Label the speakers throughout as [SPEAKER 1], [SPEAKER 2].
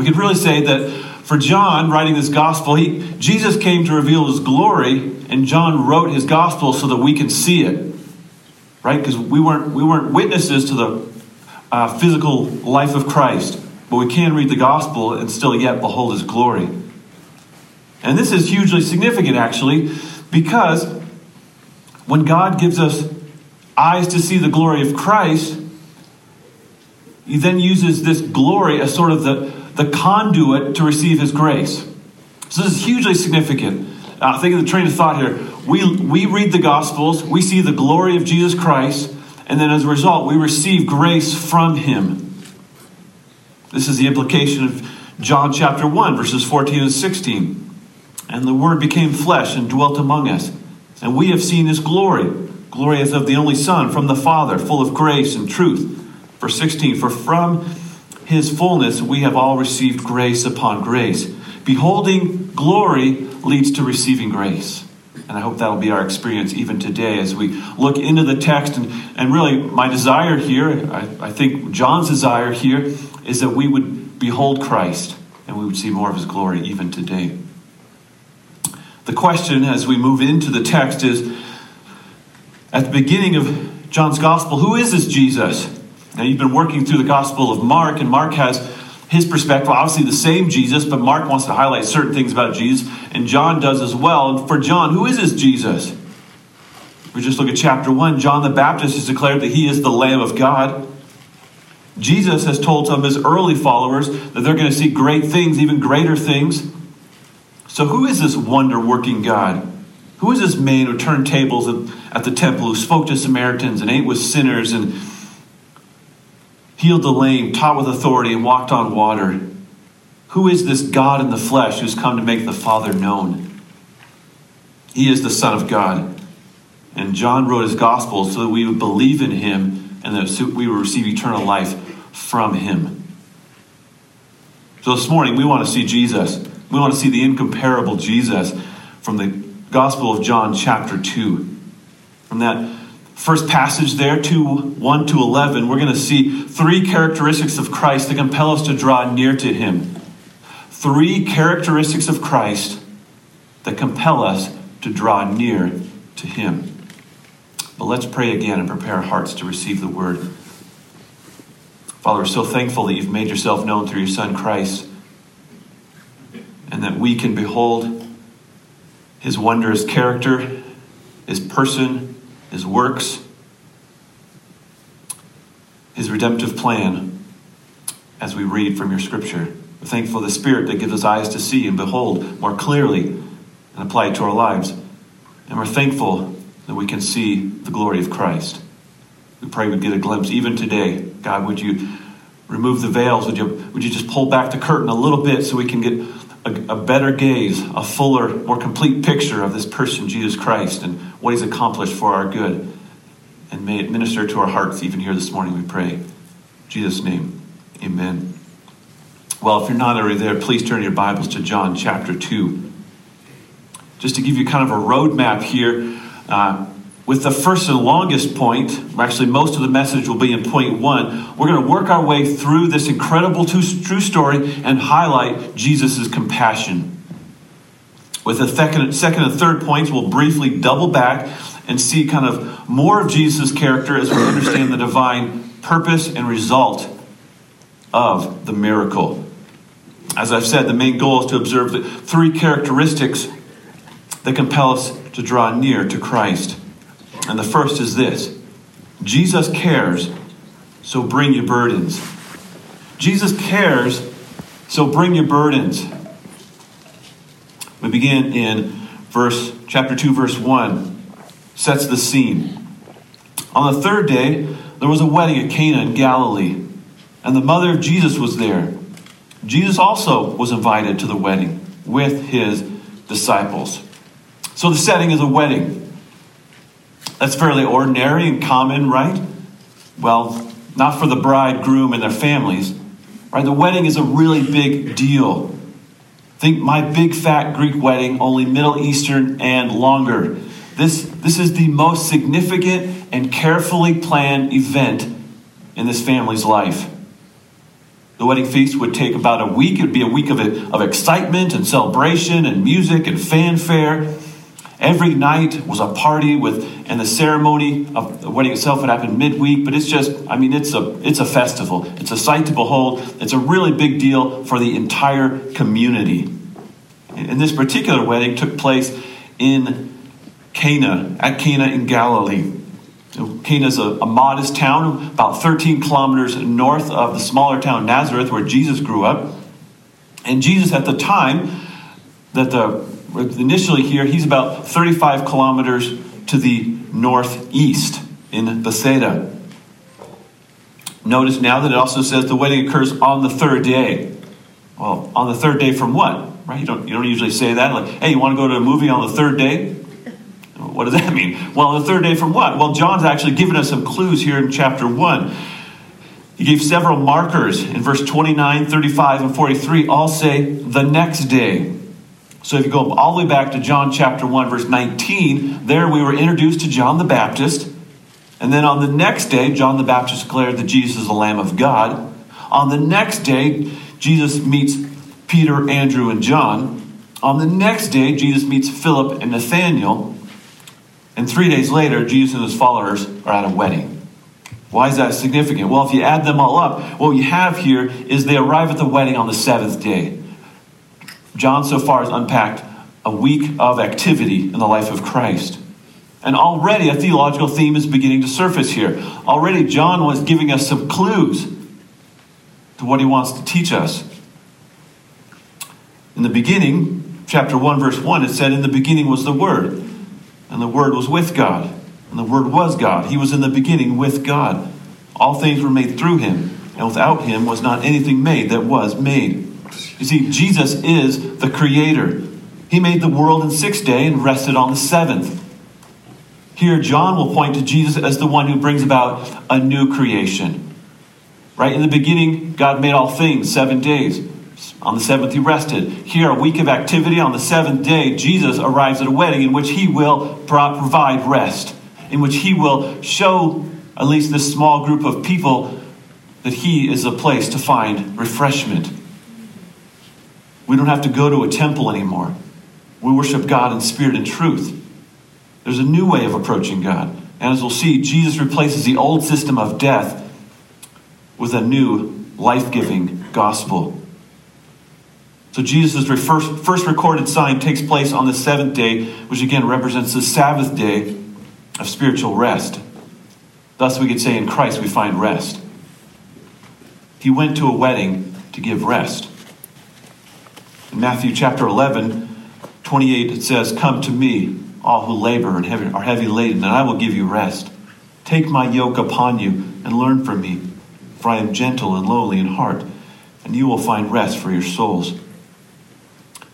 [SPEAKER 1] We could really say that for John writing this gospel, he, Jesus came to reveal his glory, and John wrote his gospel so that we can see it. Right? Because we weren't, we weren't witnesses to the uh, physical life of Christ, but we can read the gospel and still yet behold his glory. And this is hugely significant, actually, because when God gives us eyes to see the glory of Christ, he then uses this glory as sort of the, the conduit to receive his grace. So this is hugely significant. Uh, think of the train of thought here. We, we read the Gospels, we see the glory of Jesus Christ, and then as a result, we receive grace from him. This is the implication of John chapter 1, verses 14 and 16. And the Word became flesh and dwelt among us. And we have seen his glory, glory as of the only Son from the Father, full of grace and truth. Verse 16 For from his fullness we have all received grace upon grace. Beholding glory leads to receiving grace. And I hope that'll be our experience even today as we look into the text. And, and really, my desire here, I, I think John's desire here, is that we would behold Christ and we would see more of his glory even today. The question as we move into the text is at the beginning of John's gospel, who is this Jesus? Now, you've been working through the gospel of Mark, and Mark has his perspective, obviously the same Jesus, but Mark wants to highlight certain things about Jesus, and John does as well. And for John, who is this Jesus? We just look at chapter 1. John the Baptist has declared that he is the Lamb of God. Jesus has told some of his early followers that they're going to see great things, even greater things. So, who is this wonder working God? Who is this man who turned tables at, at the temple, who spoke to Samaritans and ate with sinners and healed the lame, taught with authority, and walked on water? Who is this God in the flesh who's come to make the Father known? He is the Son of God. And John wrote his gospel so that we would believe in him and that we would receive eternal life from him. So this morning, we want to see Jesus. We want to see the incomparable Jesus from the Gospel of John, chapter 2. From that first passage there, 2 1 to 11, we're going to see three characteristics of Christ that compel us to draw near to him. Three characteristics of Christ that compel us to draw near to him. But let's pray again and prepare our hearts to receive the word. Father, we're so thankful that you've made yourself known through your Son Christ and that we can behold his wondrous character, his person, his works, his redemptive plan as we read from your scripture. We're thankful the Spirit that gives us eyes to see and behold more clearly and apply it to our lives. And we're thankful that we can see the glory of Christ. We pray we'd get a glimpse even today. God, would you remove the veils? Would you, would you just pull back the curtain a little bit so we can get a, a, better gaze, a fuller, more complete picture of this person, Jesus Christ, and what he's accomplished for our good. And may it minister to our hearts even here this morning, we pray. In Jesus' name, amen. Well, if you're not already there, please turn your Bibles to John chapter 2. Just to give you kind of a roadmap here, uh, with the first and longest point, actually, most of the message will be in point one. We're going to work our way through this incredible true story and highlight Jesus' compassion. With the second, and third points, we'll briefly double back and see kind of more of Jesus' character as we understand the divine purpose and result of the miracle. As I've said, the main goal is to observe the three characteristics that compel us to draw near to Christ. And the first is this Jesus cares, so bring your burdens. Jesus cares, so bring your burdens. We begin in verse chapter 2 verse 1 sets the scene. On the third day there was a wedding at Cana in Galilee, and the mother of Jesus was there. Jesus also was invited to the wedding with his disciples. So the setting is a wedding. That's fairly ordinary and common, right? Well, not for the bridegroom and their families. Right? The wedding is a really big deal. Think my big fat Greek wedding, only Middle Eastern and longer. This, this is the most significant and carefully planned event in this family's life. The wedding feast would take about a week. It would be a week of, of excitement and celebration and music and fanfare. Every night was a party with, and the ceremony of the wedding itself would happen midweek. But it's just, I mean, it's a it's a festival. It's a sight to behold. It's a really big deal for the entire community. And this particular wedding took place in Cana, at Cana in Galilee. Cana is a, a, modest town, about 13 kilometers north of the smaller town Nazareth, where Jesus grew up. And Jesus, at the time that the initially here, he's about 35 kilometers to the northeast in Bethsaida. Notice now that it also says the wedding occurs on the third day. Well, on the third day from what? Right? You don't, you don't usually say that. Like, hey, you want to go to a movie on the third day? What does that mean? Well, the third day from what? Well, John's actually given us some clues here in chapter 1. He gave several markers in verse 29, 35, and 43, all say the next day. So if you go all the way back to John chapter 1, verse 19, there we were introduced to John the Baptist. And then on the next day, John the Baptist declared that Jesus is the Lamb of God. On the next day, Jesus meets Peter, Andrew, and John. On the next day, Jesus meets Philip and Nathanael. And three days later, Jesus and his followers are at a wedding. Why is that significant? Well, if you add them all up, what you have here is they arrive at the wedding on the seventh day. John so far has unpacked a week of activity in the life of Christ. And already a theological theme is beginning to surface here. Already, John was giving us some clues to what he wants to teach us. In the beginning, chapter 1, verse 1, it said, In the beginning was the Word, and the Word was with God, and the Word was God. He was in the beginning with God. All things were made through him, and without him was not anything made that was made. You see, Jesus is the creator. He made the world in six days and rested on the seventh. Here, John will point to Jesus as the one who brings about a new creation. Right? In the beginning, God made all things seven days. On the seventh, he rested. Here, a week of activity. On the seventh day, Jesus arrives at a wedding in which he will provide rest, in which he will show at least this small group of people that he is a place to find refreshment we don't have to go to a temple anymore. We worship God in spirit and truth. There's a new way of approaching God. And as we'll see, Jesus replaces the old system of death with a new life giving gospel. So Jesus' first, first recorded sign takes place on the seventh day, which again represents the Sabbath day of spiritual rest. Thus, we could say in Christ we find rest. He went to a wedding to give rest. In Matthew chapter 11, 28, it says, Come to me, all who labor and heavy, are heavy laden, and I will give you rest. Take my yoke upon you and learn from me, for I am gentle and lowly in heart, and you will find rest for your souls.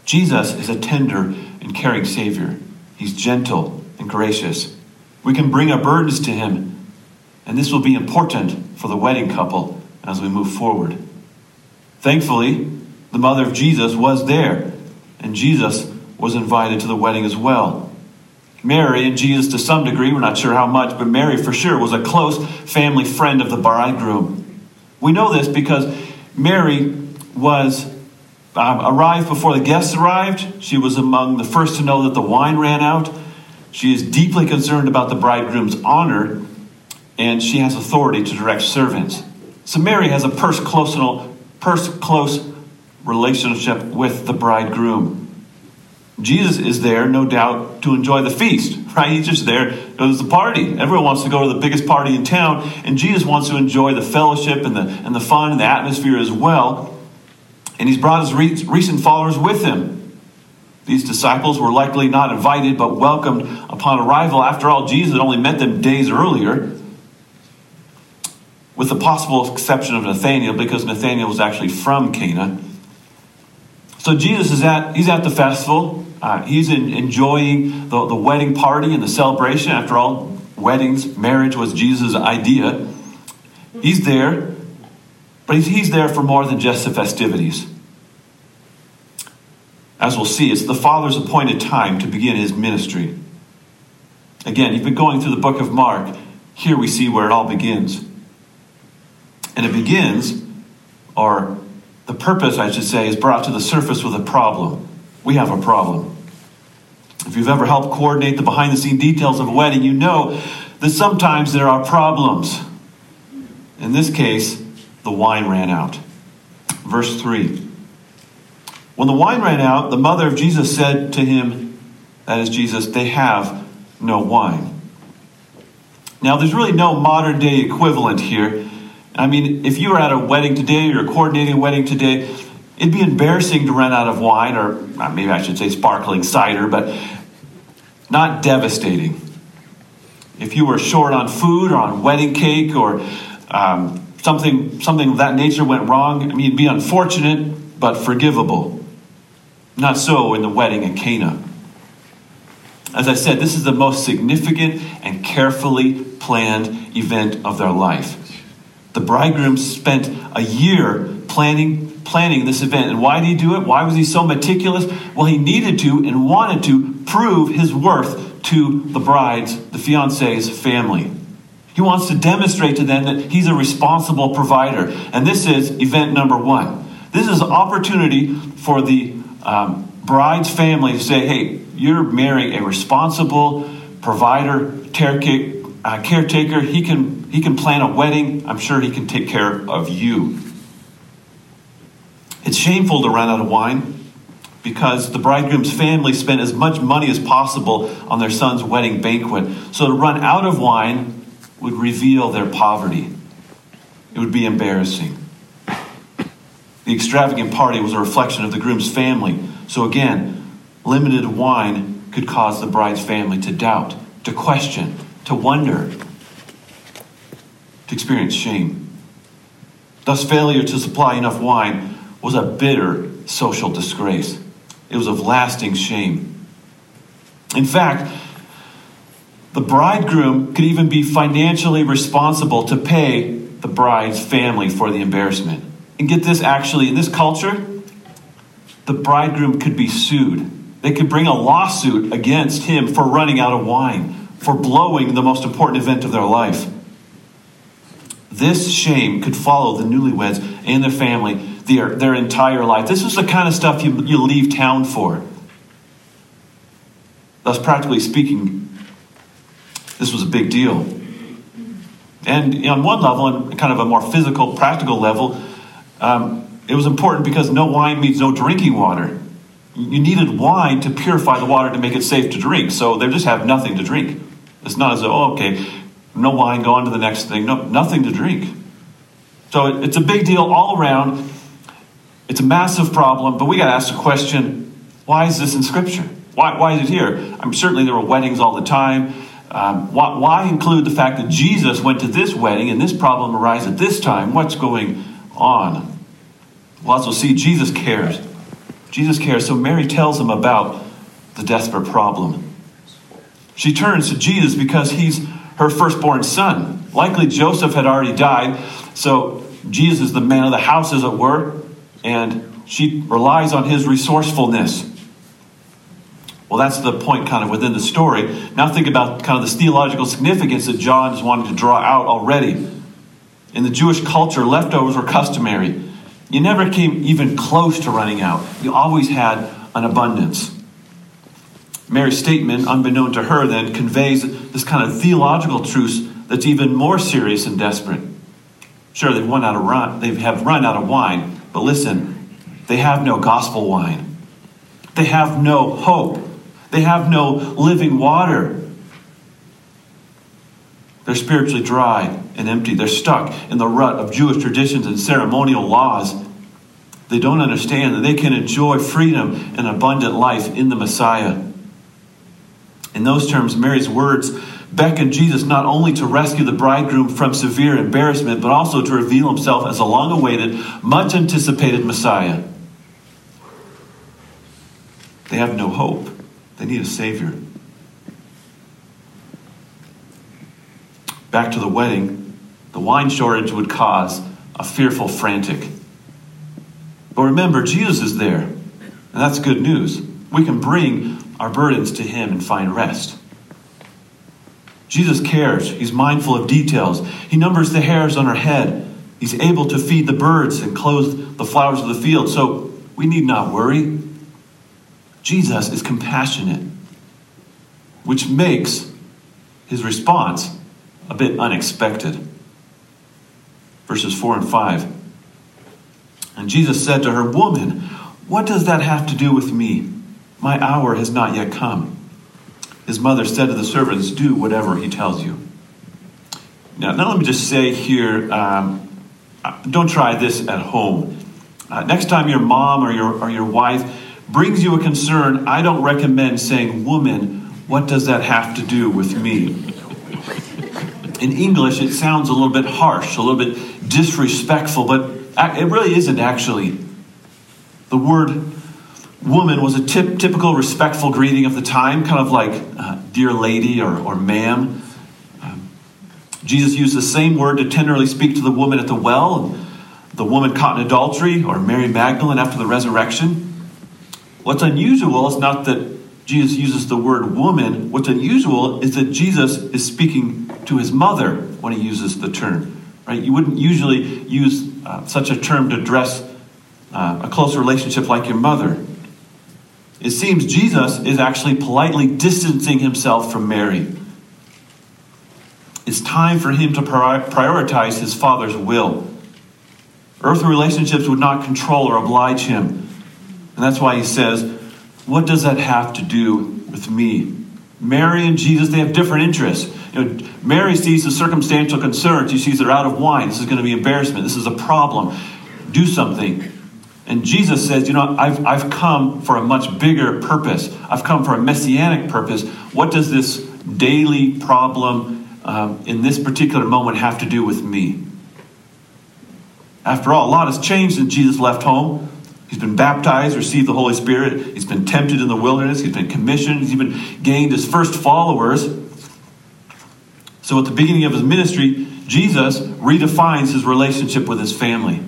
[SPEAKER 1] Jesus is a tender and caring Savior. He's gentle and gracious. We can bring our burdens to Him, and this will be important for the wedding couple as we move forward. Thankfully, the mother of Jesus, was there, and Jesus was invited to the wedding as well. Mary and Jesus, to some degree, we're not sure how much, but Mary for sure was a close family friend of the bridegroom. We know this because Mary was um, arrived before the guests arrived. She was among the first to know that the wine ran out. She is deeply concerned about the bridegroom's honor, and she has authority to direct servants. So Mary has a purse close, purse close relationship with the bridegroom. Jesus is there, no doubt, to enjoy the feast, right? He's just there. It's the party. Everyone wants to go to the biggest party in town, and Jesus wants to enjoy the fellowship and the, and the fun and the atmosphere as well. And he's brought his re- recent followers with him. These disciples were likely not invited, but welcomed upon arrival. After all, Jesus had only met them days earlier, with the possible exception of Nathanael, because Nathanael was actually from Cana. So Jesus is at he's at the festival. Uh, he's in, enjoying the, the wedding party and the celebration. After all, weddings, marriage was Jesus' idea. He's there, but he's, he's there for more than just the festivities. As we'll see, it's the Father's appointed time to begin his ministry. Again, you've been going through the book of Mark. Here we see where it all begins. And it begins or the purpose, I should say, is brought to the surface with a problem. We have a problem. If you've ever helped coordinate the behind the scene details of a wedding, you know that sometimes there are problems. In this case, the wine ran out. Verse 3 When the wine ran out, the mother of Jesus said to him, That is Jesus, they have no wine. Now, there's really no modern day equivalent here. I mean, if you were at a wedding today or coordinating a wedding today, it'd be embarrassing to run out of wine, or maybe I should say sparkling cider, but not devastating. If you were short on food or on wedding cake or um, something, something of that nature went wrong, I mean, it'd be unfortunate but forgivable. Not so in the wedding at Cana. As I said, this is the most significant and carefully planned event of their life. The bridegroom spent a year planning planning this event. And why did he do it? Why was he so meticulous? Well, he needed to and wanted to prove his worth to the bride's, the fiance's family. He wants to demonstrate to them that he's a responsible provider. And this is event number one. This is an opportunity for the um, bride's family to say, hey, you're marrying a responsible provider, uh, caretaker. He can, he can plan a wedding. I'm sure he can take care of you. It's shameful to run out of wine because the bridegroom's family spent as much money as possible on their son's wedding banquet. So to run out of wine would reveal their poverty, it would be embarrassing. The extravagant party was a reflection of the groom's family. So again, limited wine could cause the bride's family to doubt, to question, to wonder, to experience shame. Thus, failure to supply enough wine was a bitter social disgrace. It was of lasting shame. In fact, the bridegroom could even be financially responsible to pay the bride's family for the embarrassment. And get this actually, in this culture, the bridegroom could be sued. They could bring a lawsuit against him for running out of wine, for blowing the most important event of their life. This shame could follow the newlyweds and their family their, their entire life. This is the kind of stuff you, you leave town for. Thus, practically speaking, this was a big deal. And on one level, and kind of a more physical, practical level, um, it was important because no wine means no drinking water. You needed wine to purify the water to make it safe to drink. So they just have nothing to drink. It's not as though, oh, okay, no wine, go on to the next thing. No, nothing to drink. So it's a big deal all around. It's a massive problem, but we got to ask the question why is this in Scripture? Why, why is it here? I'm certainly there were weddings all the time. Um, why, why, include the fact that Jesus went to this wedding and this problem arises at this time? What's going on? We'll see Jesus cares. Jesus cares. So Mary tells him about the desperate problem. She turns to Jesus because he's her firstborn son. Likely Joseph had already died, so Jesus is the man of the house, as it were and she relies on his resourcefulness. Well, that's the point kind of within the story. Now think about kind of the theological significance that John is wanting to draw out already. In the Jewish culture, leftovers were customary. You never came even close to running out. You always had an abundance. Mary's statement, unbeknown to her, then conveys this kind of theological truth that's even more serious and desperate. Sure, they've run out of run, they have run out of wine, but listen, they have no gospel wine. They have no hope. They have no living water. They're spiritually dry and empty. They're stuck in the rut of Jewish traditions and ceremonial laws. They don't understand that they can enjoy freedom and abundant life in the Messiah. In those terms, Mary's words beckoned Jesus not only to rescue the bridegroom from severe embarrassment, but also to reveal himself as a long awaited, much anticipated Messiah. They have no hope, they need a Savior. Back to the wedding, the wine shortage would cause a fearful frantic. But remember, Jesus is there, and that's good news. We can bring our burdens to Him and find rest. Jesus cares. He's mindful of details. He numbers the hairs on her head. He's able to feed the birds and clothe the flowers of the field. So we need not worry. Jesus is compassionate, which makes his response a bit unexpected. Verses 4 and 5. And Jesus said to her, Woman, what does that have to do with me? My hour has not yet come. His mother said to the servants, Do whatever he tells you. Now, now let me just say here um, don't try this at home. Uh, next time your mom or your, or your wife brings you a concern, I don't recommend saying, Woman, what does that have to do with me? In English, it sounds a little bit harsh, a little bit disrespectful, but it really isn't actually. The word woman was a tip, typical respectful greeting of the time, kind of like uh, dear lady or, or ma'am. Um, Jesus used the same word to tenderly speak to the woman at the well, the woman caught in adultery, or Mary Magdalene after the resurrection. What's unusual is not that Jesus uses the word woman. What's unusual is that Jesus is speaking to his mother when he uses the term. Right? You wouldn't usually use uh, such a term to address uh, a close relationship like your mother. It seems Jesus is actually politely distancing himself from Mary. It's time for him to prioritize his Father's will. Earthly relationships would not control or oblige him. And that's why he says, What does that have to do with me? Mary and Jesus, they have different interests. You know, Mary sees the circumstantial concerns. She sees they're out of wine. This is going to be embarrassment. This is a problem. Do something. And Jesus says, You know, I've, I've come for a much bigger purpose. I've come for a messianic purpose. What does this daily problem um, in this particular moment have to do with me? After all, a lot has changed since Jesus left home. He's been baptized, received the Holy Spirit. He's been tempted in the wilderness. He's been commissioned. He's even gained his first followers. So at the beginning of his ministry, Jesus redefines his relationship with his family.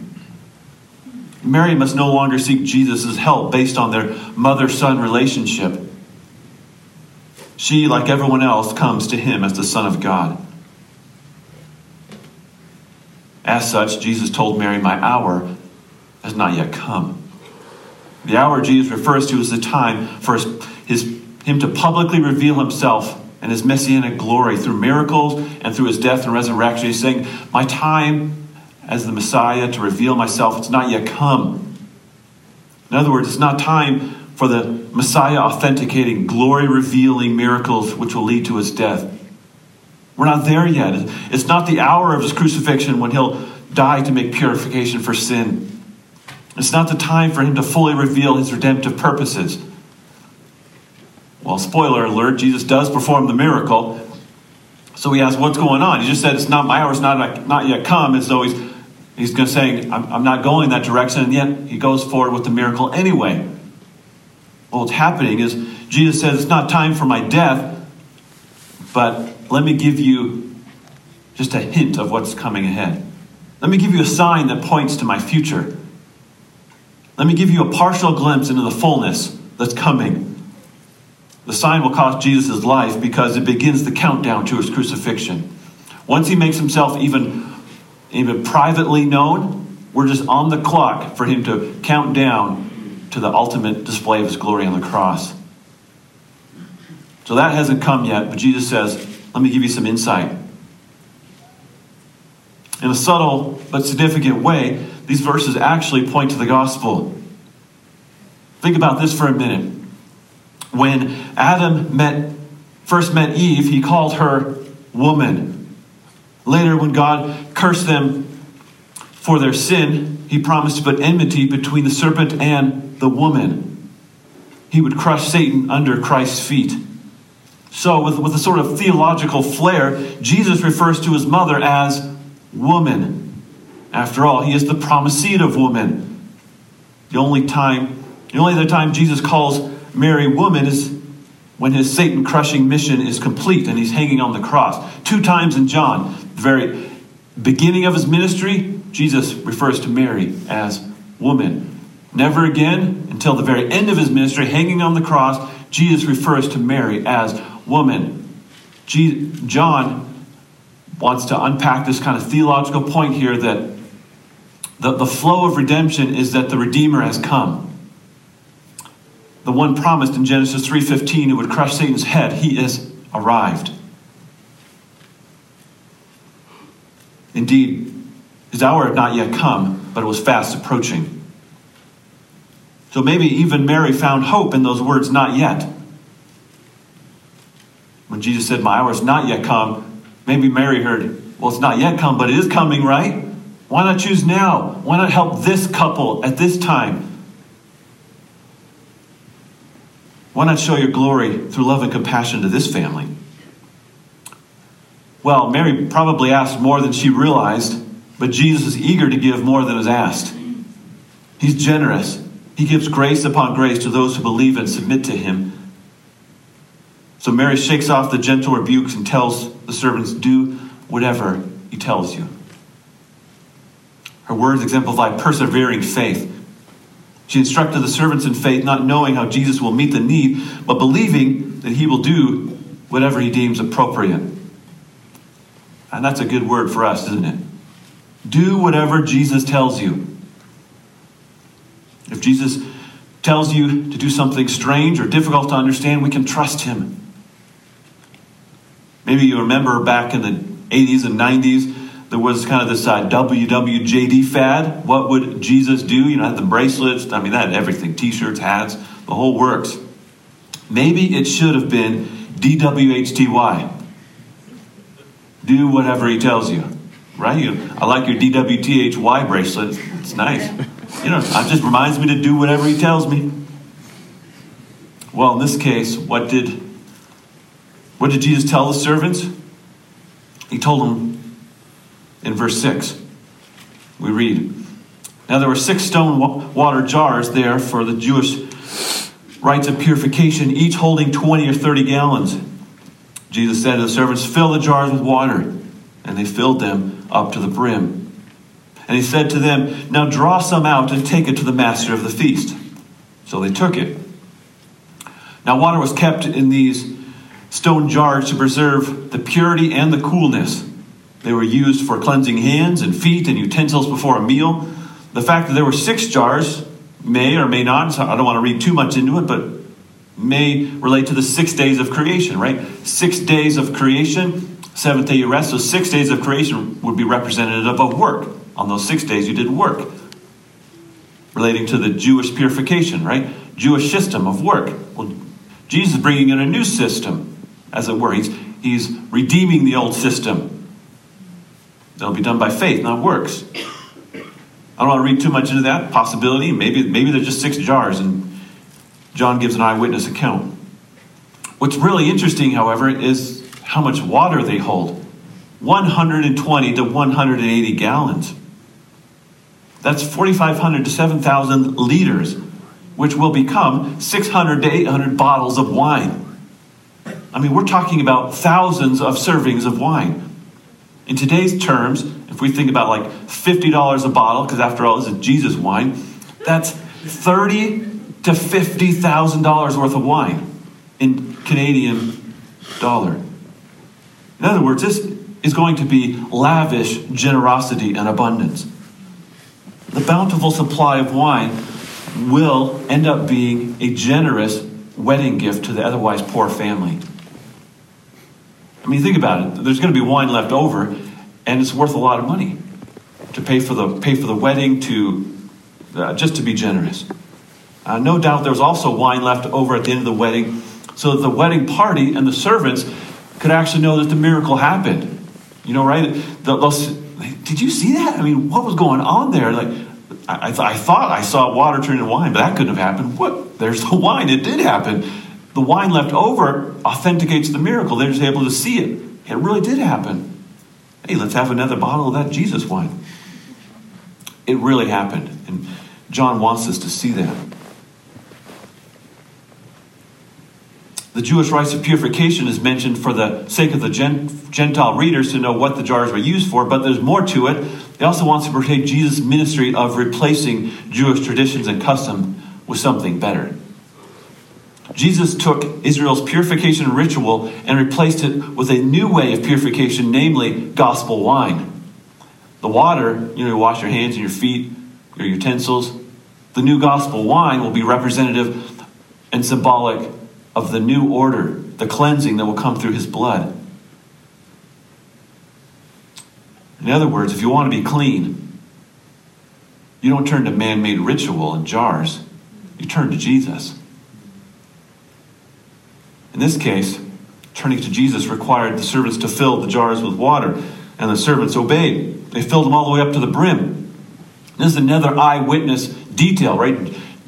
[SPEAKER 1] Mary must no longer seek Jesus' help based on their mother son relationship. She, like everyone else, comes to him as the Son of God. As such, Jesus told Mary, My hour has not yet come. The hour Jesus refers to is the time for his, his, him to publicly reveal himself and his messianic glory through miracles and through his death and resurrection. He's saying, My time as the Messiah to reveal myself. It's not yet come. In other words, it's not time for the Messiah authenticating, glory revealing miracles which will lead to his death. We're not there yet. It's not the hour of his crucifixion when he'll die to make purification for sin. It's not the time for him to fully reveal his redemptive purposes. Well, spoiler alert, Jesus does perform the miracle. So he asks, What's going on? He just said, It's not my hour's not, not yet come, as though he's He's going to say, I'm, I'm not going that direction, and yet he goes forward with the miracle anyway. Well, what's happening is Jesus says, It's not time for my death, but let me give you just a hint of what's coming ahead. Let me give you a sign that points to my future. Let me give you a partial glimpse into the fullness that's coming. The sign will cost Jesus' life because it begins the countdown to his crucifixion. Once he makes himself even even privately known. We're just on the clock for him to count down to the ultimate display of his glory on the cross. So that hasn't come yet, but Jesus says, Let me give you some insight. In a subtle but significant way, these verses actually point to the gospel. Think about this for a minute. When Adam met, first met Eve, he called her woman. Later, when God cursed them for their sin, he promised to put enmity between the serpent and the woman. He would crush Satan under Christ's feet. So, with, with a sort of theological flair, Jesus refers to his mother as woman. After all, he is the promised seed of woman. The only time, the only other time Jesus calls Mary woman is when his Satan crushing mission is complete and he's hanging on the cross. Two times in John, very beginning of his ministry, Jesus refers to Mary as woman. Never again, until the very end of his ministry, hanging on the cross, Jesus refers to Mary as woman. John wants to unpack this kind of theological point here that The, the flow of redemption is that the Redeemer has come. The one promised in Genesis 3:15 who would crush Satan's head, he has arrived. Indeed, his hour had not yet come, but it was fast approaching. So maybe even Mary found hope in those words, not yet. When Jesus said, My hour is not yet come, maybe Mary heard, Well, it's not yet come, but it is coming, right? Why not choose now? Why not help this couple at this time? Why not show your glory through love and compassion to this family? Well, Mary probably asked more than she realized, but Jesus is eager to give more than is asked. He's generous. He gives grace upon grace to those who believe and submit to him. So Mary shakes off the gentle rebukes and tells the servants, Do whatever he tells you. Her words exemplify persevering faith. She instructed the servants in faith, not knowing how Jesus will meet the need, but believing that he will do whatever he deems appropriate. And that's a good word for us, isn't it? Do whatever Jesus tells you. If Jesus tells you to do something strange or difficult to understand, we can trust him. Maybe you remember back in the 80s and 90s, there was kind of this uh, WWJD fad. What would Jesus do? You know, had the bracelets. I mean, that everything t-shirts, hats, the whole works. Maybe it should have been DWHTY. Do whatever he tells you, right? You, I like your DWTHY bracelet. It's nice. You know, it just reminds me to do whatever he tells me. Well, in this case, what did what did Jesus tell the servants? He told them in verse 6. We read Now there were six stone water jars there for the Jewish rites of purification, each holding 20 or 30 gallons. Jesus said to the servants, Fill the jars with water. And they filled them up to the brim. And he said to them, Now draw some out and take it to the master of the feast. So they took it. Now, water was kept in these stone jars to preserve the purity and the coolness they were used for cleansing hands and feet and utensils before a meal. The fact that there were six jars may or may not, I don't want to read too much into it, but may relate to the six days of creation, right? Six days of creation, seventh day you rest. So six days of creation would be representative of work. On those six days you did work. Relating to the Jewish purification, right? Jewish system of work. Well, Jesus is bringing in a new system, as it were. He's, he's redeeming the old system That'll be done by faith, not works. I don't want to read too much into that possibility. Maybe, maybe they're just six jars, and John gives an eyewitness account. What's really interesting, however, is how much water they hold 120 to 180 gallons. That's 4,500 to 7,000 liters, which will become 600 to 800 bottles of wine. I mean, we're talking about thousands of servings of wine. In today's terms, if we think about like $50 a bottle, because after all, this is Jesus wine, that's thirty to $50,000 worth of wine in Canadian dollar. In other words, this is going to be lavish generosity and abundance. The bountiful supply of wine will end up being a generous wedding gift to the otherwise poor family. I mean, think about it. There's going to be wine left over, and it's worth a lot of money to pay for the pay for the wedding, to uh, just to be generous. Uh, no doubt there was also wine left over at the end of the wedding, so that the wedding party and the servants could actually know that the miracle happened. You know, right? The, did you see that? I mean, what was going on there? Like, I, I, th- I thought I saw water turn into wine, but that couldn't have happened. What? There's the wine. It did happen the wine left over authenticates the miracle. They're just able to see it. It really did happen. Hey, let's have another bottle of that Jesus wine. It really happened. And John wants us to see that. The Jewish rites of purification is mentioned for the sake of the Gentile readers to know what the jars were used for, but there's more to it. He also wants to portray Jesus' ministry of replacing Jewish traditions and custom with something better. Jesus took Israel's purification ritual and replaced it with a new way of purification, namely gospel wine. The water, you know, you wash your hands and your feet, your utensils. The new gospel wine will be representative and symbolic of the new order, the cleansing that will come through his blood. In other words, if you want to be clean, you don't turn to man made ritual and jars, you turn to Jesus. In this case, turning to Jesus required the servants to fill the jars with water, and the servants obeyed. They filled them all the way up to the brim. This is another eyewitness detail, right?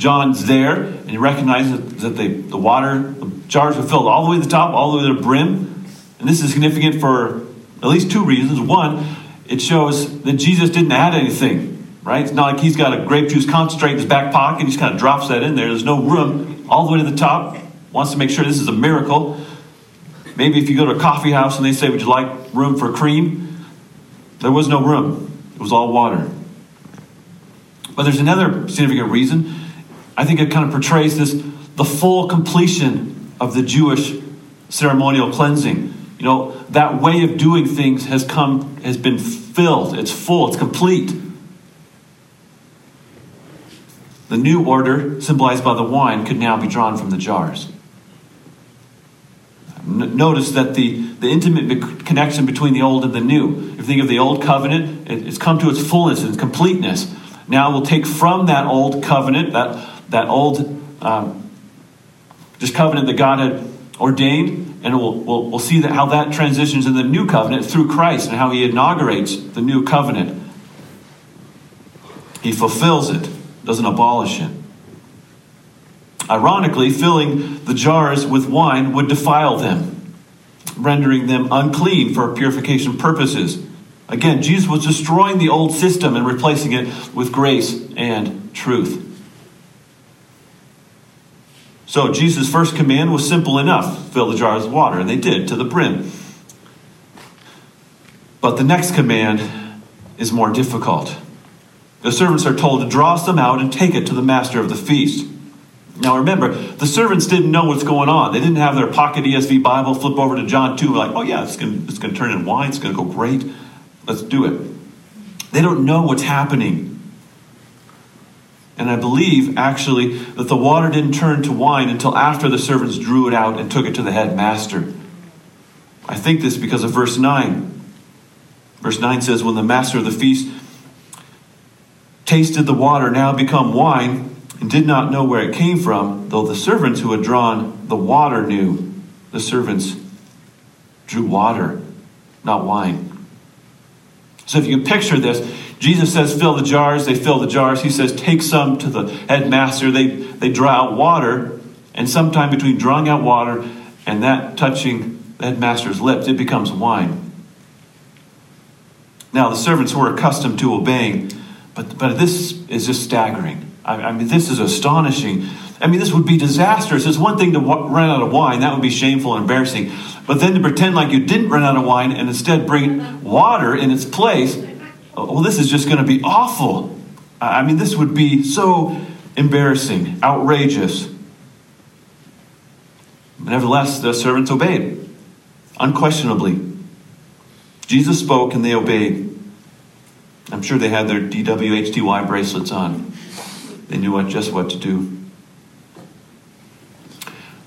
[SPEAKER 1] John's there, and he recognizes that the, the water, the jars were filled all the way to the top, all the way to the brim. And this is significant for at least two reasons. One, it shows that Jesus didn't add anything, right? It's not like he's got a grape juice concentrate in his back pocket, and he just kind of drops that in there. There's no room all the way to the top. Wants to make sure this is a miracle. Maybe if you go to a coffee house and they say, Would you like room for cream? There was no room, it was all water. But there's another significant reason. I think it kind of portrays this the full completion of the Jewish ceremonial cleansing. You know, that way of doing things has come, has been filled. It's full, it's complete. The new order, symbolized by the wine, could now be drawn from the jars. Notice that the, the intimate connection between the old and the new. If you think of the old covenant, it's come to its fullness and completeness. Now we'll take from that old covenant, that, that old um, this covenant that God had ordained, and we'll, we'll, we'll see that how that transitions in the new covenant through Christ and how he inaugurates the new covenant. He fulfills it, doesn't abolish it. Ironically, filling the jars with wine would defile them, rendering them unclean for purification purposes. Again, Jesus was destroying the old system and replacing it with grace and truth. So Jesus' first command was simple enough fill the jars with water, and they did to the brim. But the next command is more difficult. The servants are told to draw some out and take it to the master of the feast. Now remember, the servants didn't know what's going on. They didn't have their pocket ESV Bible, flip over to John 2, like, oh yeah, it's going it's to turn in wine, it's going to go great. Let's do it. They don't know what's happening. And I believe, actually, that the water didn't turn to wine until after the servants drew it out and took it to the headmaster. I think this because of verse 9. Verse 9 says, When the master of the feast tasted the water now become wine and did not know where it came from, though the servants who had drawn the water knew, the servants drew water, not wine. So if you picture this, Jesus says, fill the jars. They fill the jars. He says, take some to the headmaster. They, they draw out water. And sometime between drawing out water and that touching the headmaster's lips, it becomes wine. Now, the servants were accustomed to obeying, but, but this is just staggering. I, I mean, this is astonishing. I mean, this would be disastrous. It's one thing to run out of wine, that would be shameful and embarrassing. But then to pretend like you didn't run out of wine and instead bring water in its place, well, this is just going to be awful. I mean, this would be so embarrassing, outrageous. Nevertheless, the servants obeyed, unquestionably. Jesus spoke and they obeyed. I'm sure they had their DWHTY bracelets on. They knew what, just what to do.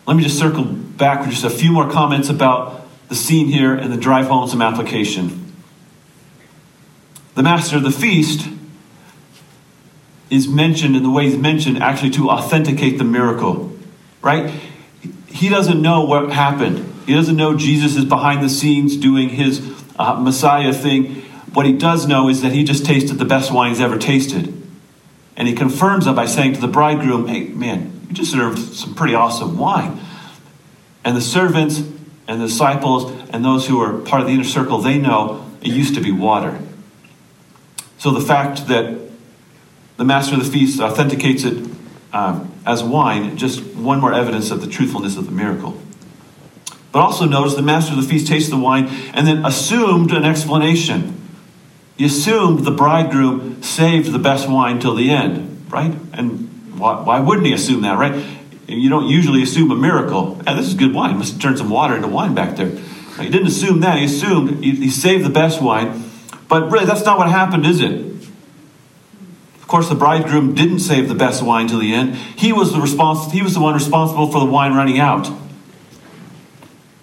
[SPEAKER 1] Let me just circle back with just a few more comments about the scene here and then drive home some application the master of the feast is mentioned in the way he's mentioned actually to authenticate the miracle, right? He doesn't know what happened. He doesn't know Jesus is behind the scenes doing his uh, Messiah thing. What he does know is that he just tasted the best wine he's ever tasted. And he confirms that by saying to the bridegroom, hey, man, you just served some pretty awesome wine. And the servants and the disciples and those who are part of the inner circle, they know it used to be water. So the fact that the master of the feast authenticates it um, as wine, just one more evidence of the truthfulness of the miracle. But also notice the master of the feast tasted the wine and then assumed an explanation. He assumed the bridegroom saved the best wine till the end, right? And why, why wouldn't he assume that, right? You don't usually assume a miracle. Yeah, this is good wine. Must turn some water into wine back there. He didn't assume that. He assumed he, he saved the best wine But really, that's not what happened, is it? Of course, the bridegroom didn't save the best wine to the end. He was the, respons- he was the one responsible for the wine running out.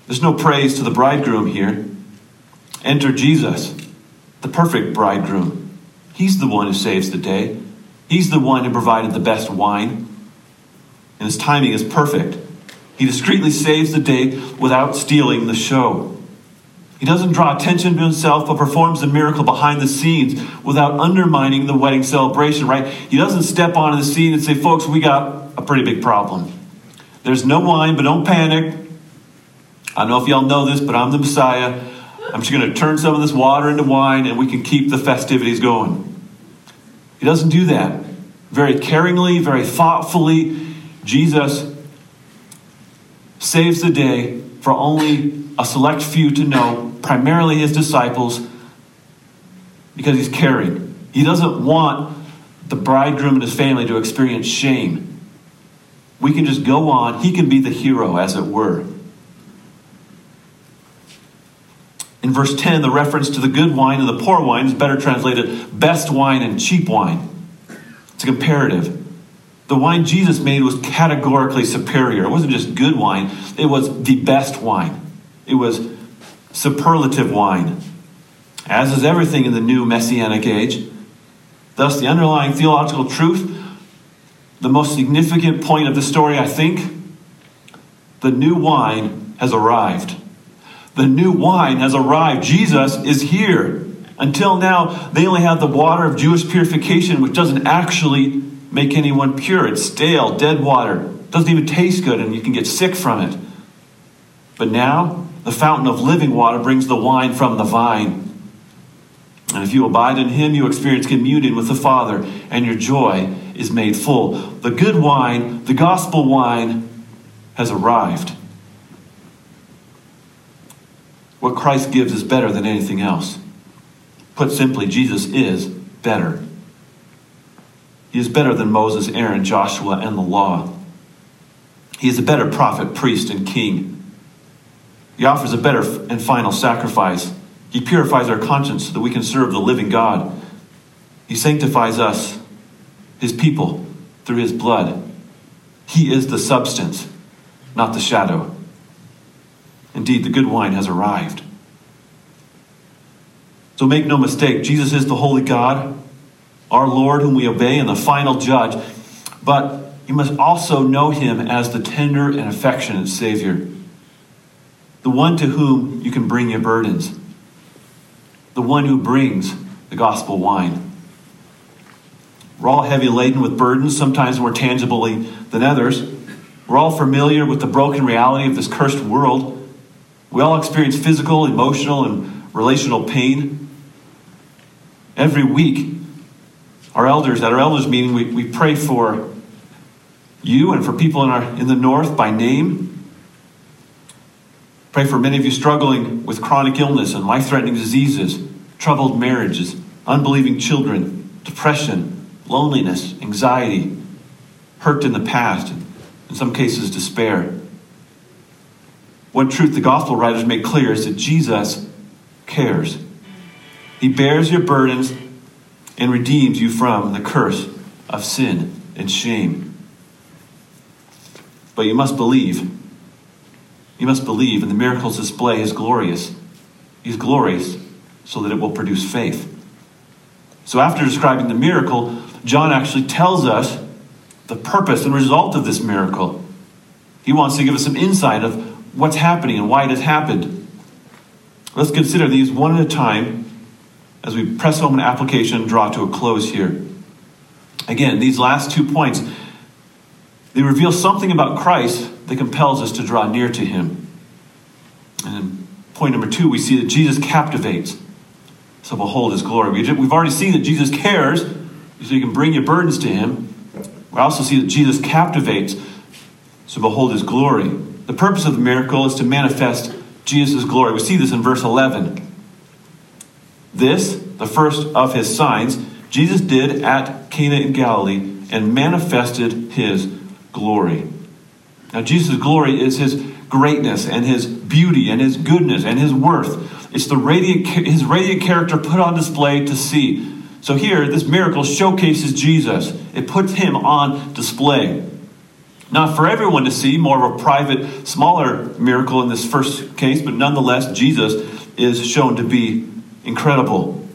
[SPEAKER 1] There's no praise to the bridegroom here. Enter Jesus, the perfect bridegroom. He's the one who saves the day. He's the one who provided the best wine. And his timing is perfect. He discreetly saves the day without stealing the show. He doesn't draw attention to himself, but performs the miracle behind the scenes without undermining the wedding celebration, right? He doesn't step onto the scene and say, folks, we got a pretty big problem. There's no wine, but don't panic. I don't know if y'all know this, but I'm the Messiah. I'm just going to turn some of this water into wine and we can keep the festivities going. He doesn't do that. Very caringly, very thoughtfully, Jesus saves the day for only a select few to know, primarily his disciples, because he's caring. He doesn't want the bridegroom and his family to experience shame. We can just go on. He can be the hero, as it were. In verse 10, the reference to the good wine and the poor wine is better translated best wine and cheap wine. It's a comparative. The wine Jesus made was categorically superior. It wasn't just good wine, it was the best wine. It was superlative wine, as is everything in the new messianic age. Thus, the underlying theological truth, the most significant point of the story, I think, the new wine has arrived. The new wine has arrived. Jesus is here. Until now, they only had the water of Jewish purification, which doesn't actually make anyone pure. It's stale, dead water. It doesn't even taste good, and you can get sick from it. But now, the fountain of living water brings the wine from the vine. And if you abide in him, you experience communion with the Father, and your joy is made full. The good wine, the gospel wine, has arrived. What Christ gives is better than anything else. Put simply, Jesus is better. He is better than Moses, Aaron, Joshua, and the law. He is a better prophet, priest, and king. He offers a better and final sacrifice. He purifies our conscience so that we can serve the living God. He sanctifies us, his people, through his blood. He is the substance, not the shadow. Indeed, the good wine has arrived. So make no mistake, Jesus is the holy God, our Lord, whom we obey, and the final judge. But you must also know him as the tender and affectionate Savior, the one to whom you can bring your burdens, the one who brings the gospel wine. We're all heavy laden with burdens, sometimes more tangibly than others. We're all familiar with the broken reality of this cursed world. We all experience physical, emotional, and relational pain. Every week, our elders, at our elders meeting, we, we pray for you and for people in, our, in the north by name. Pray for many of you struggling with chronic illness and life threatening diseases, troubled marriages, unbelieving children, depression, loneliness, anxiety, hurt in the past, and in some cases, despair. One truth the gospel writers make clear is that Jesus cares. He bears your burdens and redeems you from the curse of sin and shame. But you must believe. You must believe, and the miracles display is glorious. He's glorious so that it will produce faith. So, after describing the miracle, John actually tells us the purpose and result of this miracle. He wants to give us some insight of what's happening and why it has happened. Let's consider these one at a time as we press home an application and draw to a close here. Again, these last two points, they reveal something about Christ that compels us to draw near to him. And point number two, we see that Jesus captivates. So behold his glory. We've already seen that Jesus cares, so you can bring your burdens to him. We also see that Jesus captivates. So behold his glory. The purpose of the miracle is to manifest Jesus' glory. We see this in verse 11. This, the first of his signs, Jesus did at Cana in Galilee and manifested his glory. Now, Jesus' glory is his greatness and his beauty and his goodness and his worth. it's the radiant, his radiant character put on display to see. So here, this miracle showcases Jesus. It puts him on display. Not for everyone to see, more of a private, smaller miracle in this first case, but nonetheless, Jesus is shown to be incredible.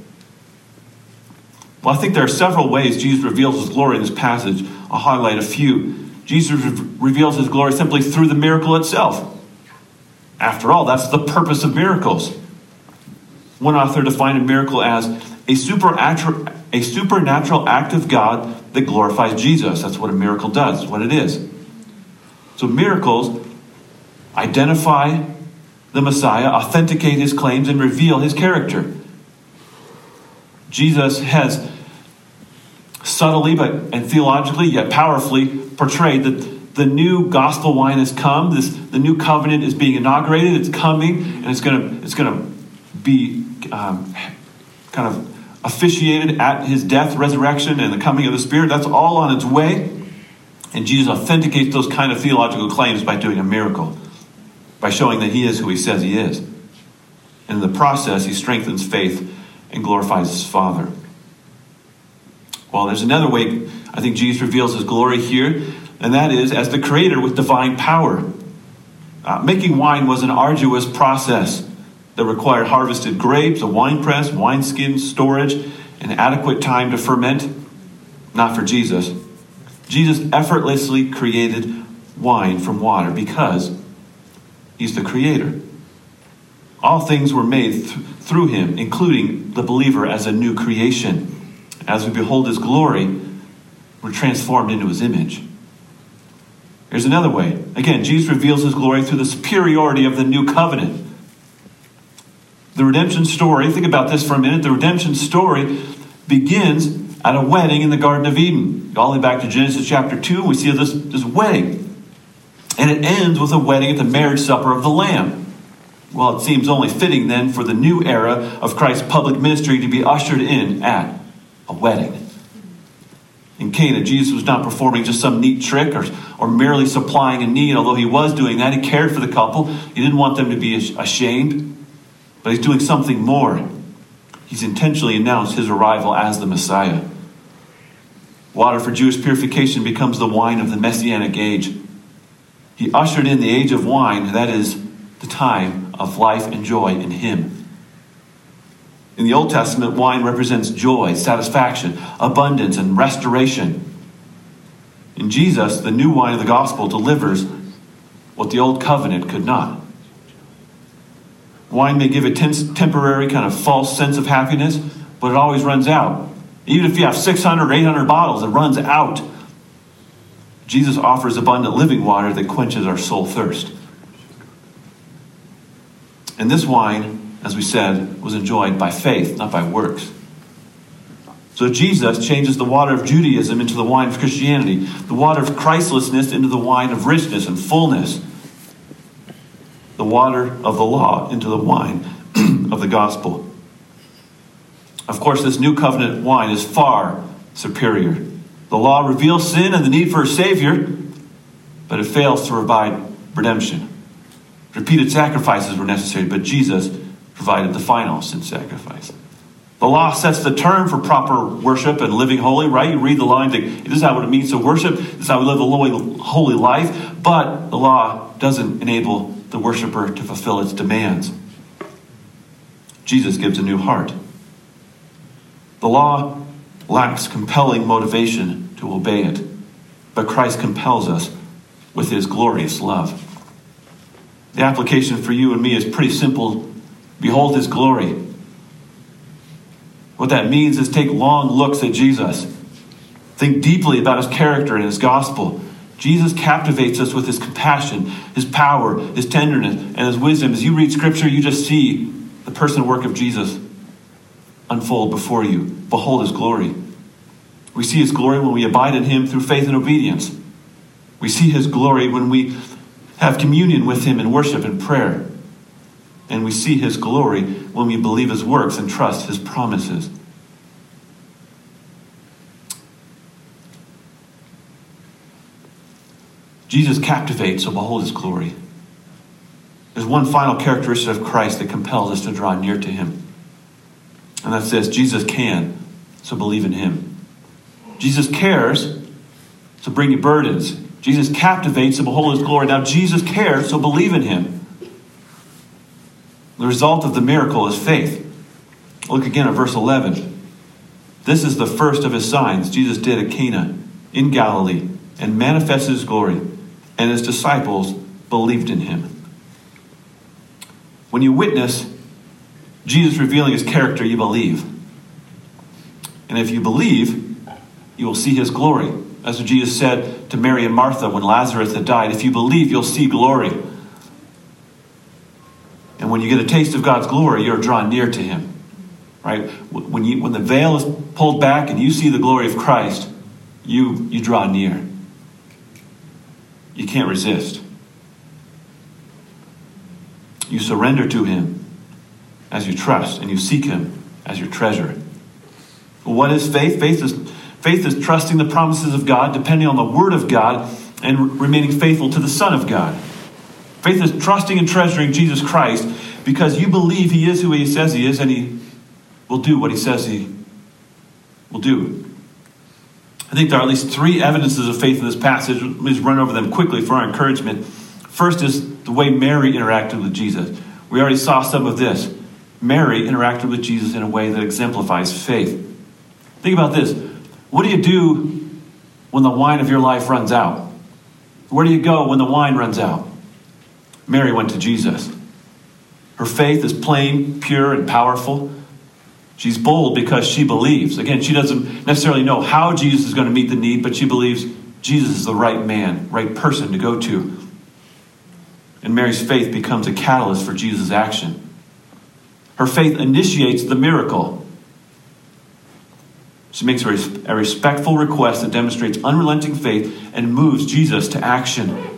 [SPEAKER 1] Well, I think there are several ways Jesus reveals his glory in this passage. I'll highlight a few. Jesus reveals his glory simply through the miracle itself. After all, that's the purpose of miracles. One author defined a miracle as a supernatural, a supernatural act of God that glorifies Jesus. That's what a miracle does, what it is. So miracles identify the Messiah, authenticate his claims, and reveal his character. Jesus has subtly but and theologically yet powerfully portrayed that the new gospel wine has come. This the new covenant is being inaugurated. It's coming, and it's gonna it's gonna be um, kind of officiated at his death, resurrection, and the coming of the Spirit. That's all on its way. And Jesus authenticates those kind of theological claims by doing a miracle, by showing that he is who he says he is. And in the process, he strengthens faith and glorifies his Father. Well, there's another way I think Jesus reveals his glory here, and that is as the creator with divine power. Uh, making wine was an arduous process that required harvested grapes, a wine press, wineskin, storage, and adequate time to ferment. Not for Jesus. Jesus effortlessly created wine from water because he's the creator. All things were made th- through him, including the believer as a new creation. As we behold his glory, we're transformed into his image. Here's another way. Again, Jesus reveals his glory through the superiority of the new covenant. The redemption story, think about this for a minute. The redemption story begins at a wedding in the Garden of Eden. All the way back to Genesis chapter 2, we see this, this wedding. And it ends with a wedding at the marriage supper of the Lamb. Well, it seems only fitting then for the new era of Christ's public ministry to be ushered in at a wedding. In Cana, Jesus was not performing just some neat trick or, or merely supplying a need, although he was doing that. He cared for the couple. He didn't want them to be ashamed, but he's doing something more. He's intentionally announced his arrival as the Messiah. Water for Jewish purification becomes the wine of the Messianic age. He ushered in the age of wine, that is, the time of life and joy in Him. In the Old Testament, wine represents joy, satisfaction, abundance, and restoration. In Jesus, the new wine of the gospel delivers what the old covenant could not. Wine may give a temporary kind of false sense of happiness, but it always runs out. Even if you have 600 or 800 bottles, it runs out. Jesus offers abundant living water that quenches our soul thirst. And this wine, as we said, was enjoyed by faith, not by works. So Jesus changes the water of Judaism into the wine of Christianity, the water of Christlessness into the wine of richness and fullness, the water of the law into the wine of the gospel. Of course, this new covenant wine is far superior. The law reveals sin and the need for a Savior, but it fails to provide redemption. Repeated sacrifices were necessary, but Jesus provided the final sin sacrifice. The law sets the term for proper worship and living holy, right? You read the line, this is how it means to worship, this is how we live a holy life, but the law doesn't enable the worshiper to fulfill its demands. Jesus gives a new heart. The law lacks compelling motivation to obey it, but Christ compels us with his glorious love. The application for you and me is pretty simple behold his glory. What that means is take long looks at Jesus. Think deeply about his character and his gospel. Jesus captivates us with his compassion, his power, his tenderness, and his wisdom. As you read scripture, you just see the person and work of Jesus unfold before you. Behold his glory. We see his glory when we abide in him through faith and obedience. We see his glory when we have communion with him in worship and prayer. And we see his glory when we believe his works and trust his promises. Jesus captivates, so behold his glory. There's one final characteristic of Christ that compels us to draw near to him. And that's this Jesus can, so believe in him. Jesus cares, so bring your burdens. Jesus captivates, so behold his glory. Now, Jesus cares, so believe in him. The result of the miracle is faith. Look again at verse 11. This is the first of his signs Jesus did at Cana in Galilee and manifested his glory, and his disciples believed in him. When you witness Jesus revealing his character, you believe. And if you believe, you will see his glory. As Jesus said to Mary and Martha when Lazarus had died, if you believe, you'll see glory. When you get a taste of God's glory, you're drawn near to him. Right? When, you, when the veil is pulled back and you see the glory of Christ, you, you draw near. You can't resist. You surrender to him as you trust, and you seek him as your treasure. What is faith? Faith is, faith is trusting the promises of God, depending on the word of God, and remaining faithful to the Son of God. Faith is trusting and treasuring Jesus Christ because you believe he is who he says he is, and he will do what he says he will do. I think there are at least three evidences of faith in this passage. Let me just run over them quickly for our encouragement. First is the way Mary interacted with Jesus. We already saw some of this. Mary interacted with Jesus in a way that exemplifies faith. Think about this. What do you do when the wine of your life runs out? Where do you go when the wine runs out? Mary went to Jesus. Her faith is plain, pure, and powerful. She's bold because she believes. Again, she doesn't necessarily know how Jesus is going to meet the need, but she believes Jesus is the right man, right person to go to. And Mary's faith becomes a catalyst for Jesus' action. Her faith initiates the miracle. She makes a respectful request that demonstrates unrelenting faith and moves Jesus to action.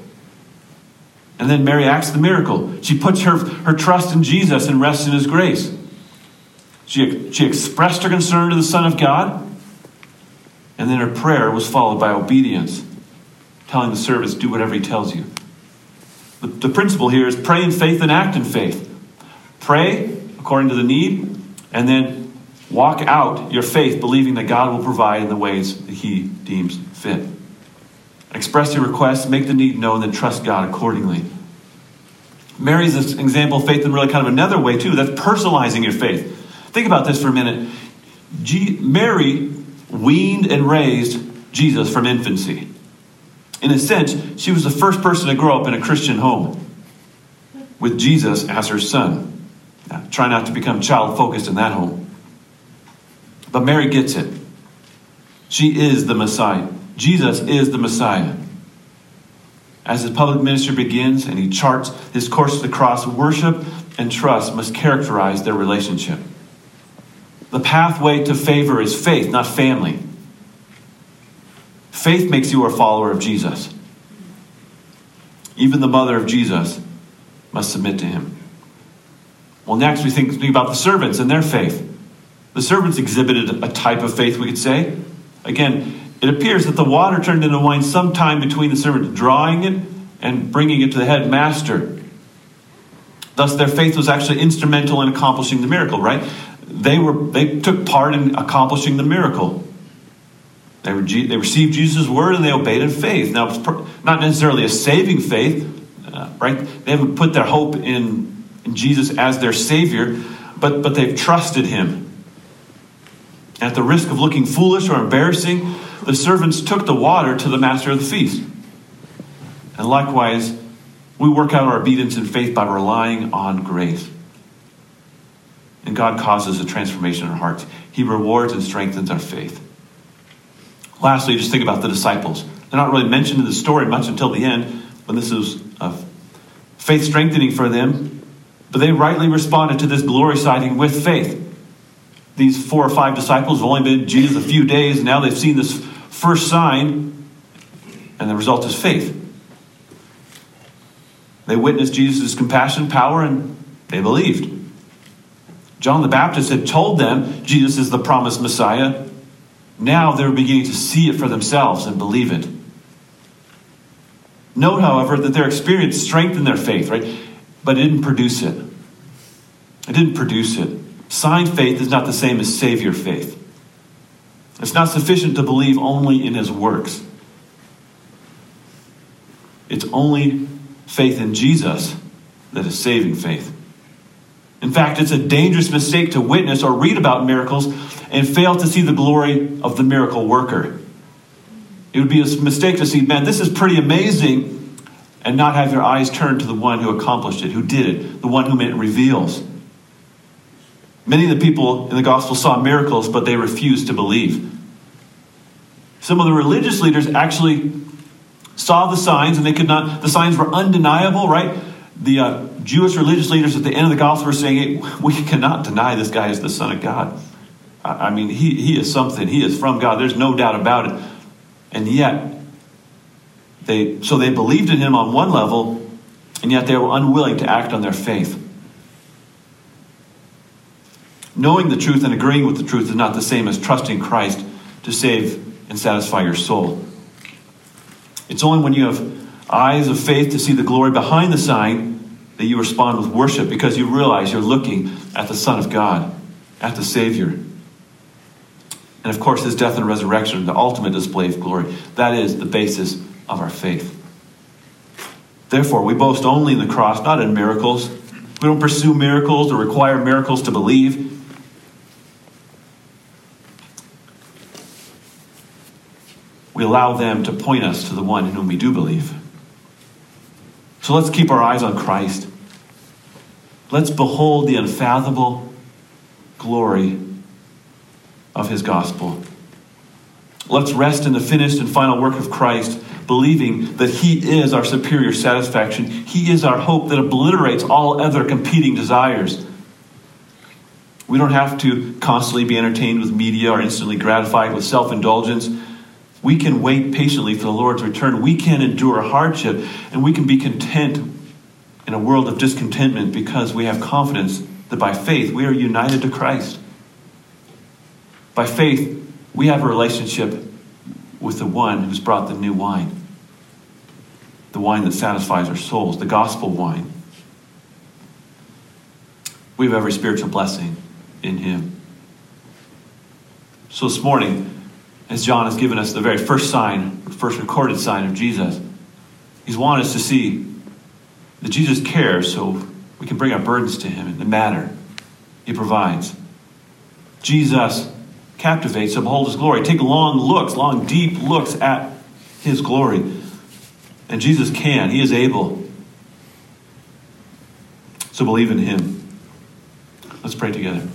[SPEAKER 1] And then Mary acts the miracle. She puts her, her trust in Jesus and rests in his grace. She, she expressed her concern to the Son of God, and then her prayer was followed by obedience, telling the servants, do whatever he tells you. The, the principle here is pray in faith and act in faith. Pray according to the need, and then walk out your faith believing that God will provide in the ways that he deems fit. Express your request, make the need known, then trust God accordingly. Mary's an example of faith in really kind of another way, too. That's personalizing your faith. Think about this for a minute. G- Mary weaned and raised Jesus from infancy. In a sense, she was the first person to grow up in a Christian home with Jesus as her son. Now, try not to become child focused in that home. But Mary gets it. She is the Messiah. Jesus is the Messiah. As his public ministry begins and he charts his course to the cross, worship and trust must characterize their relationship. The pathway to favor is faith, not family. Faith makes you a follower of Jesus. Even the mother of Jesus must submit to him. Well, next we think, think about the servants and their faith. The servants exhibited a type of faith, we could say. Again, it appears that the water turned into wine sometime between the servants drawing it and bringing it to the headmaster. Thus, their faith was actually instrumental in accomplishing the miracle, right? They, were, they took part in accomplishing the miracle. They, were, they received Jesus' word and they obeyed in faith. Now, it's not necessarily a saving faith, uh, right? They haven't put their hope in, in Jesus as their Savior, but, but they've trusted Him. At the risk of looking foolish or embarrassing, the servants took the water to the master of the feast. And likewise, we work out our obedience and faith by relying on grace. And God causes a transformation in our hearts. He rewards and strengthens our faith. Lastly, just think about the disciples. They're not really mentioned in the story much until the end, when this is faith strengthening for them. But they rightly responded to this glory sighting with faith. These four or five disciples have only been Jesus a few days, and now they've seen this first sign, and the result is faith. They witnessed Jesus' compassion, power, and they believed. John the Baptist had told them Jesus is the promised Messiah. Now they're beginning to see it for themselves and believe it. Note, however, that their experience strengthened their faith, right? but it didn't produce it. It didn't produce it. Sign faith is not the same as Savior faith. It's not sufficient to believe only in his works. It's only faith in Jesus that is saving faith. In fact, it's a dangerous mistake to witness or read about miracles and fail to see the glory of the miracle worker. It would be a mistake to see, man, this is pretty amazing, and not have your eyes turned to the one who accomplished it, who did it, the one whom it reveals. Many of the people in the gospel saw miracles, but they refused to believe. Some of the religious leaders actually saw the signs, and they could not, the signs were undeniable, right? The uh, Jewish religious leaders at the end of the gospel were saying, hey, we cannot deny this guy is the Son of God. I mean, he, he is something. He is from God. There's no doubt about it. And yet, they, so they believed in him on one level, and yet they were unwilling to act on their faith. Knowing the truth and agreeing with the truth is not the same as trusting Christ to save and satisfy your soul. It's only when you have eyes of faith to see the glory behind the sign that you respond with worship because you realize you're looking at the Son of God, at the Savior. And of course, his death and resurrection, the ultimate display of glory. That is the basis of our faith. Therefore, we boast only in the cross, not in miracles. We don't pursue miracles or require miracles to believe. We allow them to point us to the one in whom we do believe. So let's keep our eyes on Christ. Let's behold the unfathomable glory of his gospel. Let's rest in the finished and final work of Christ, believing that he is our superior satisfaction. He is our hope that obliterates all other competing desires. We don't have to constantly be entertained with media or instantly gratified with self indulgence. We can wait patiently for the Lord's return. We can endure hardship and we can be content in a world of discontentment because we have confidence that by faith we are united to Christ. By faith, we have a relationship with the one who's brought the new wine, the wine that satisfies our souls, the gospel wine. We have every spiritual blessing in him. So this morning, as John has given us the very first sign, first recorded sign of Jesus. He's wanted us to see that Jesus cares so we can bring our burdens to him in the matter he provides. Jesus captivates behold his glory. Take long looks, long, deep looks at his glory. And Jesus can, he is able. So believe in him. Let's pray together.